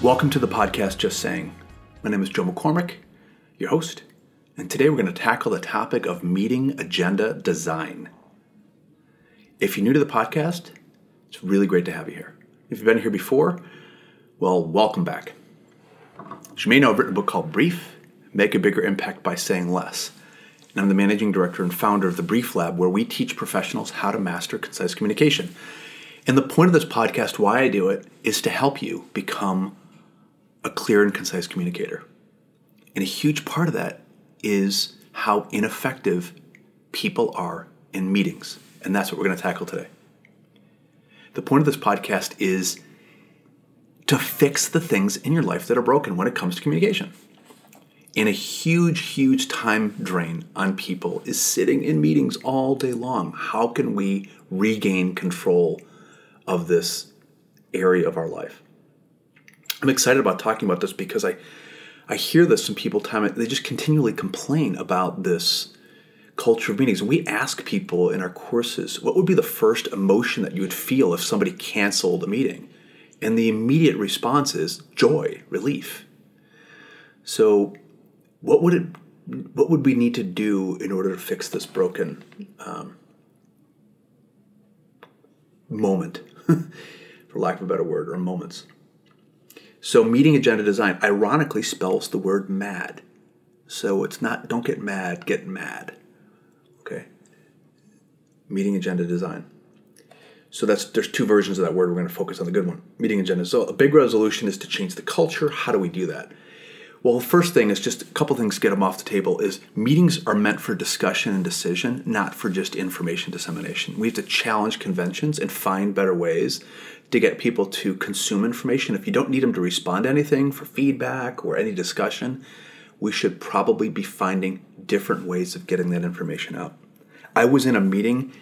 Welcome to the podcast Just Saying. My name is Joe McCormick, your host, and today we're going to tackle the topic of meeting agenda design. If you're new to the podcast, it's really great to have you here. If you've been here before, well, welcome back. As you may know, I've written a book called Brief Make a Bigger Impact by Saying Less. And I'm the managing director and founder of the Brief Lab, where we teach professionals how to master concise communication. And the point of this podcast, why I do it, is to help you become a clear and concise communicator. And a huge part of that is how ineffective people are in meetings. And that's what we're going to tackle today. The point of this podcast is to fix the things in your life that are broken when it comes to communication. And a huge, huge time drain on people is sitting in meetings all day long. How can we regain control of this area of our life? I'm excited about talking about this because I, I hear this from people time they just continually complain about this culture of meetings. We ask people in our courses, what would be the first emotion that you would feel if somebody canceled a meeting? And the immediate response is joy, relief. So, what would it? What would we need to do in order to fix this broken um, moment, for lack of a better word, or moments? So meeting agenda design ironically spells the word mad. So it's not don't get mad, get mad. Okay. Meeting agenda design. So that's there's two versions of that word. We're going to focus on the good one. Meeting agenda. So a big resolution is to change the culture. How do we do that? Well, the first thing is just a couple things to get them off the table is meetings are meant for discussion and decision, not for just information dissemination. We have to challenge conventions and find better ways to get people to consume information. If you don't need them to respond to anything for feedback or any discussion, we should probably be finding different ways of getting that information out. I was in a meeting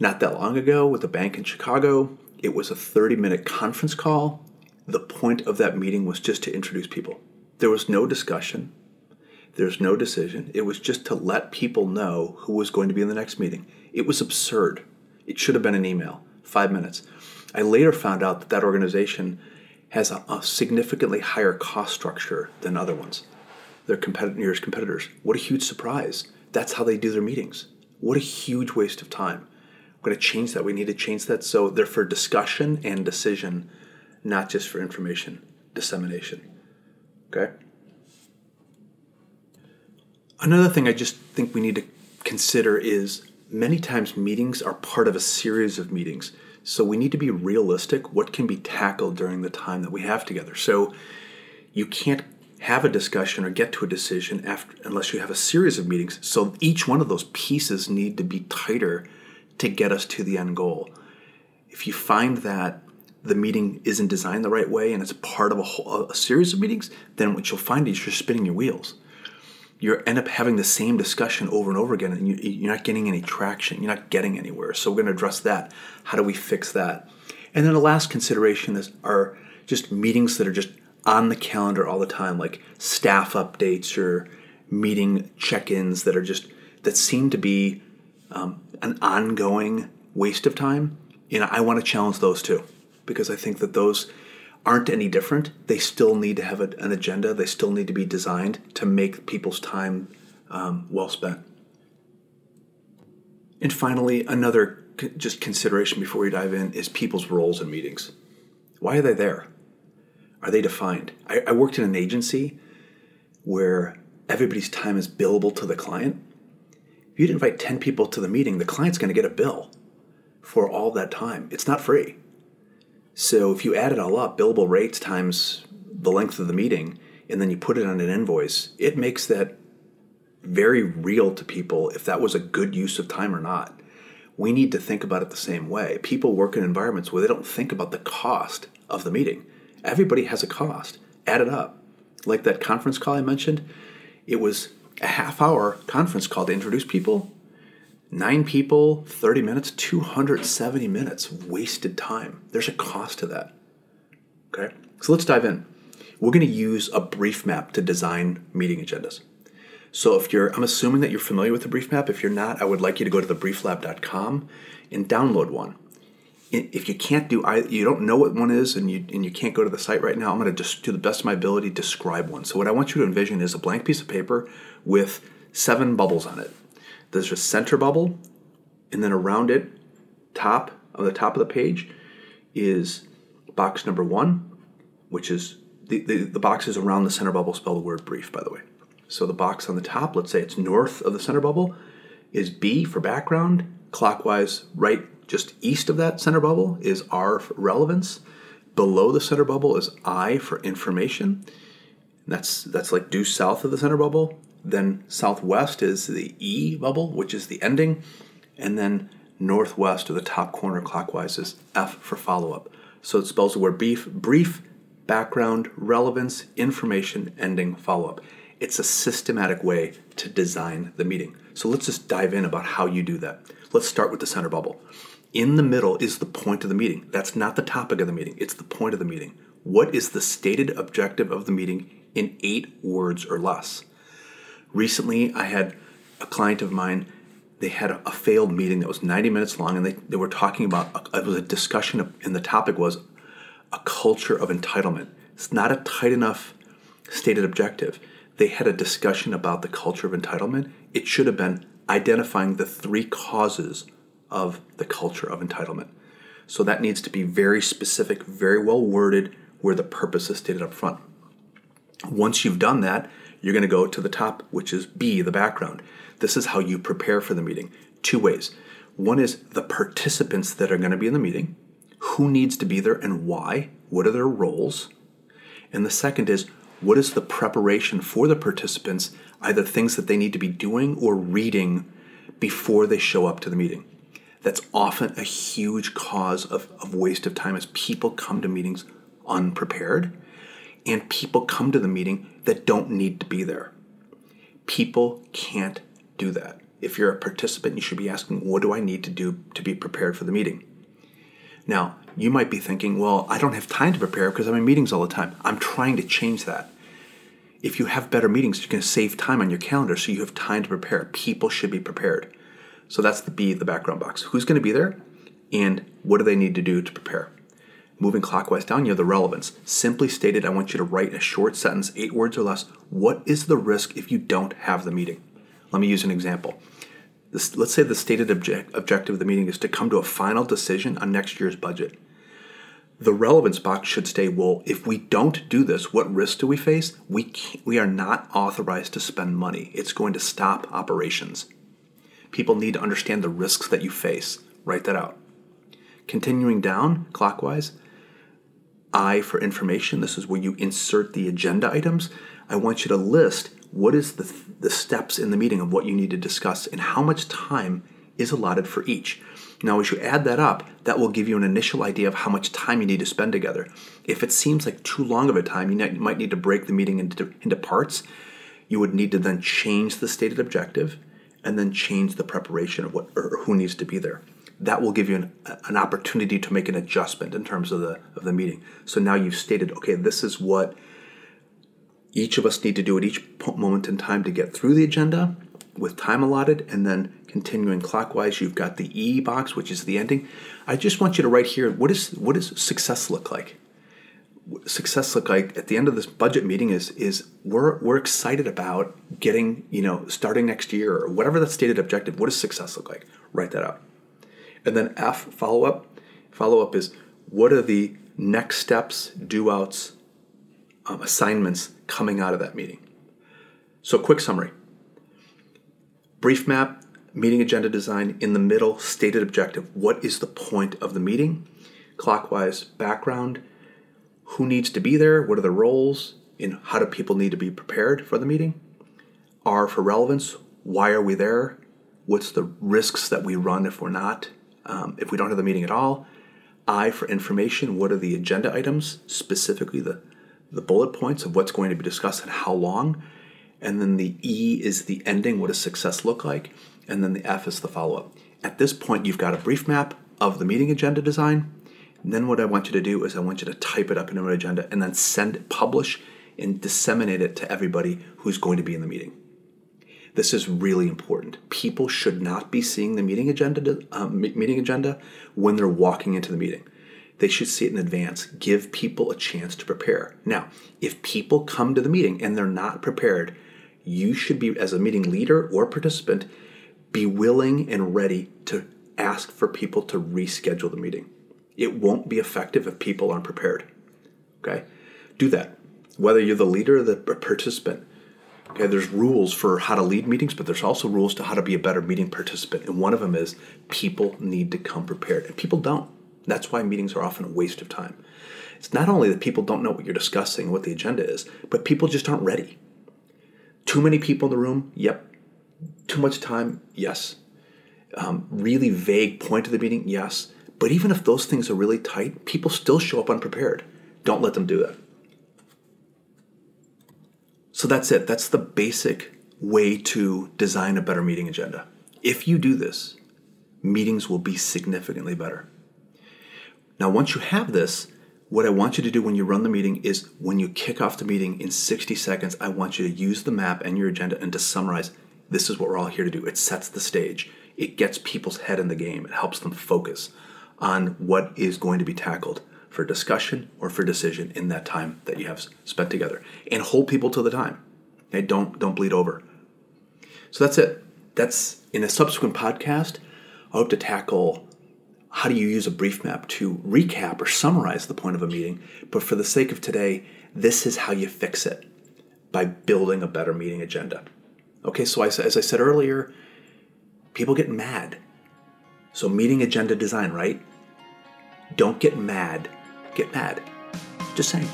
not that long ago with a bank in Chicago. It was a 30 minute conference call. The point of that meeting was just to introduce people. There was no discussion, there's no decision. It was just to let people know who was going to be in the next meeting. It was absurd. It should have been an email, five minutes. I later found out that that organization has a, a significantly higher cost structure than other ones. Their nearest competitors. What a huge surprise! That's how they do their meetings. What a huge waste of time. We're going to change that. We need to change that so they're for discussion and decision, not just for information dissemination. Okay. Another thing I just think we need to consider is many times meetings are part of a series of meetings. So we need to be realistic what can be tackled during the time that we have together. So you can't have a discussion or get to a decision after unless you have a series of meetings. So each one of those pieces need to be tighter to get us to the end goal. If you find that the meeting isn't designed the right way and it's part of a, whole, a series of meetings, then what you'll find is you're spinning your wheels you end up having the same discussion over and over again and you, you're not getting any traction. You're not getting anywhere. So we're going to address that. How do we fix that? And then the last consideration is are just meetings that are just on the calendar all the time like staff updates or meeting check-ins that are just that seem to be um, an ongoing waste of time. You know i want to challenge those too because i think that those aren't any different. They still need to have a, an agenda. They still need to be designed to make people's time um, well spent. And finally, another just consideration before we dive in is people's roles in meetings. Why are they there? Are they defined? I, I worked in an agency where everybody's time is billable to the client. If you'd invite 10 people to the meeting, the client's going to get a bill for all that time. It's not free. So if you add it all up, billable rates times the length of the meeting, and then you put it on an invoice, it makes that very real to people if that was a good use of time or not. We need to think about it the same way. People work in environments where they don't think about the cost of the meeting. Everybody has a cost. Add it up. Like that conference call I mentioned, it was a half hour conference call to introduce people Nine people, 30 minutes, 270 minutes wasted time. There's a cost to that. Okay, so let's dive in. We're going to use a brief map to design meeting agendas. So if you're, I'm assuming that you're familiar with the brief map. If you're not, I would like you to go to thebrieflab.com and download one. if you can't do you don't know what one is and you and you can't go to the site right now, I'm going to just do the best of my ability describe one. So what I want you to envision is a blank piece of paper with seven bubbles on it. There's a center bubble, and then around it, top of the top of the page, is box number one, which is the, the, the boxes around the center bubble spell the word brief, by the way. So the box on the top, let's say it's north of the center bubble, is B for background. Clockwise, right just east of that center bubble is R for relevance. Below the center bubble is I for information. That's that's like due south of the center bubble. Then southwest is the E bubble, which is the ending, and then northwest or the top corner clockwise is F for follow up. So it spells the word brief, brief, background, relevance, information, ending, follow up. It's a systematic way to design the meeting. So let's just dive in about how you do that. Let's start with the center bubble. In the middle is the point of the meeting. That's not the topic of the meeting, it's the point of the meeting. What is the stated objective of the meeting in eight words or less? Recently, I had a client of mine, they had a, a failed meeting that was 90 minutes long, and they, they were talking about, a, it was a discussion, of, and the topic was a culture of entitlement. It's not a tight enough stated objective they had a discussion about the culture of entitlement, it should have been identifying the three causes of the culture of entitlement. So that needs to be very specific, very well worded, where the purpose is stated up front. Once you've done that, you're going to go to the top, which is B, the background. This is how you prepare for the meeting. Two ways. One is the participants that are going to be in the meeting, who needs to be there and why, what are their roles. And the second is what is the preparation for the participants, either things that they need to be doing or reading before they show up to the meeting? That's often a huge cause of, of waste of time as people come to meetings unprepared and people come to the meeting that don't need to be there. People can't do that. If you're a participant, you should be asking, what do I need to do to be prepared for the meeting? Now, you might be thinking, well, I don't have time to prepare because I'm in meetings all the time. I'm trying to change that. If you have better meetings, you can save time on your calendar so you have time to prepare. People should be prepared. So that's the B, the background box. Who's going to be there and what do they need to do to prepare? Moving clockwise down, you have the relevance. Simply stated, I want you to write a short sentence, eight words or less. What is the risk if you don't have the meeting? Let me use an example. This, let's say the stated object, objective of the meeting is to come to a final decision on next year's budget. The relevance box should stay well, if we don't do this, what risks do we face? We, we are not authorized to spend money. It's going to stop operations. People need to understand the risks that you face. Write that out. Continuing down clockwise, I for information. This is where you insert the agenda items. I want you to list what is the, the steps in the meeting of what you need to discuss and how much time is allotted for each. Now, as you add that up, that will give you an initial idea of how much time you need to spend together. If it seems like too long of a time, you might need to break the meeting into, into parts. You would need to then change the stated objective and then change the preparation of what or who needs to be there. That will give you an, an opportunity to make an adjustment in terms of the of the meeting. So now you've stated, okay, this is what each of us need to do at each moment in time to get through the agenda with time allotted, and then continuing clockwise, you've got the E box, which is the ending. I just want you to write here what is what does success look like? Success look like at the end of this budget meeting is is we're we're excited about getting you know starting next year or whatever that stated objective. What does success look like? Write that out, and then F follow up. Follow up is what are the next steps, do outs, um, assignments coming out of that meeting. So, quick summary brief map, meeting agenda design, in the middle, stated objective. What is the point of the meeting? Clockwise, background. Who needs to be there? What are the roles? And how do people need to be prepared for the meeting? R for relevance. Why are we there? What's the risks that we run if we're not, um, if we don't have the meeting at all? I for information. What are the agenda items, specifically the the bullet points of what's going to be discussed and how long. And then the E is the ending. What does success look like? And then the F is the follow up. At this point, you've got a brief map of the meeting agenda design. And then what I want you to do is I want you to type it up into an agenda and then send it, publish, and disseminate it to everybody who's going to be in the meeting. This is really important. People should not be seeing the meeting agenda uh, meeting agenda when they're walking into the meeting. They should see it in advance. Give people a chance to prepare. Now, if people come to the meeting and they're not prepared, you should be as a meeting leader or participant be willing and ready to ask for people to reschedule the meeting. It won't be effective if people aren't prepared. Okay? Do that. Whether you're the leader or the participant, Okay, there's rules for how to lead meetings, but there's also rules to how to be a better meeting participant. And one of them is people need to come prepared, and people don't. That's why meetings are often a waste of time. It's not only that people don't know what you're discussing, what the agenda is, but people just aren't ready. Too many people in the room? Yep. Too much time? Yes. Um, really vague point of the meeting? Yes. But even if those things are really tight, people still show up unprepared. Don't let them do that. So that's it. That's the basic way to design a better meeting agenda. If you do this, meetings will be significantly better. Now, once you have this, what I want you to do when you run the meeting is when you kick off the meeting in 60 seconds, I want you to use the map and your agenda and to summarize this is what we're all here to do. It sets the stage, it gets people's head in the game, it helps them focus on what is going to be tackled for discussion or for decision in that time that you have spent together. And hold people to the time. Okay don't don't bleed over. So that's it. That's in a subsequent podcast i hope to tackle how do you use a brief map to recap or summarize the point of a meeting but for the sake of today this is how you fix it by building a better meeting agenda. Okay so as i said earlier people get mad. So meeting agenda design right? Don't get mad get mad. Just saying.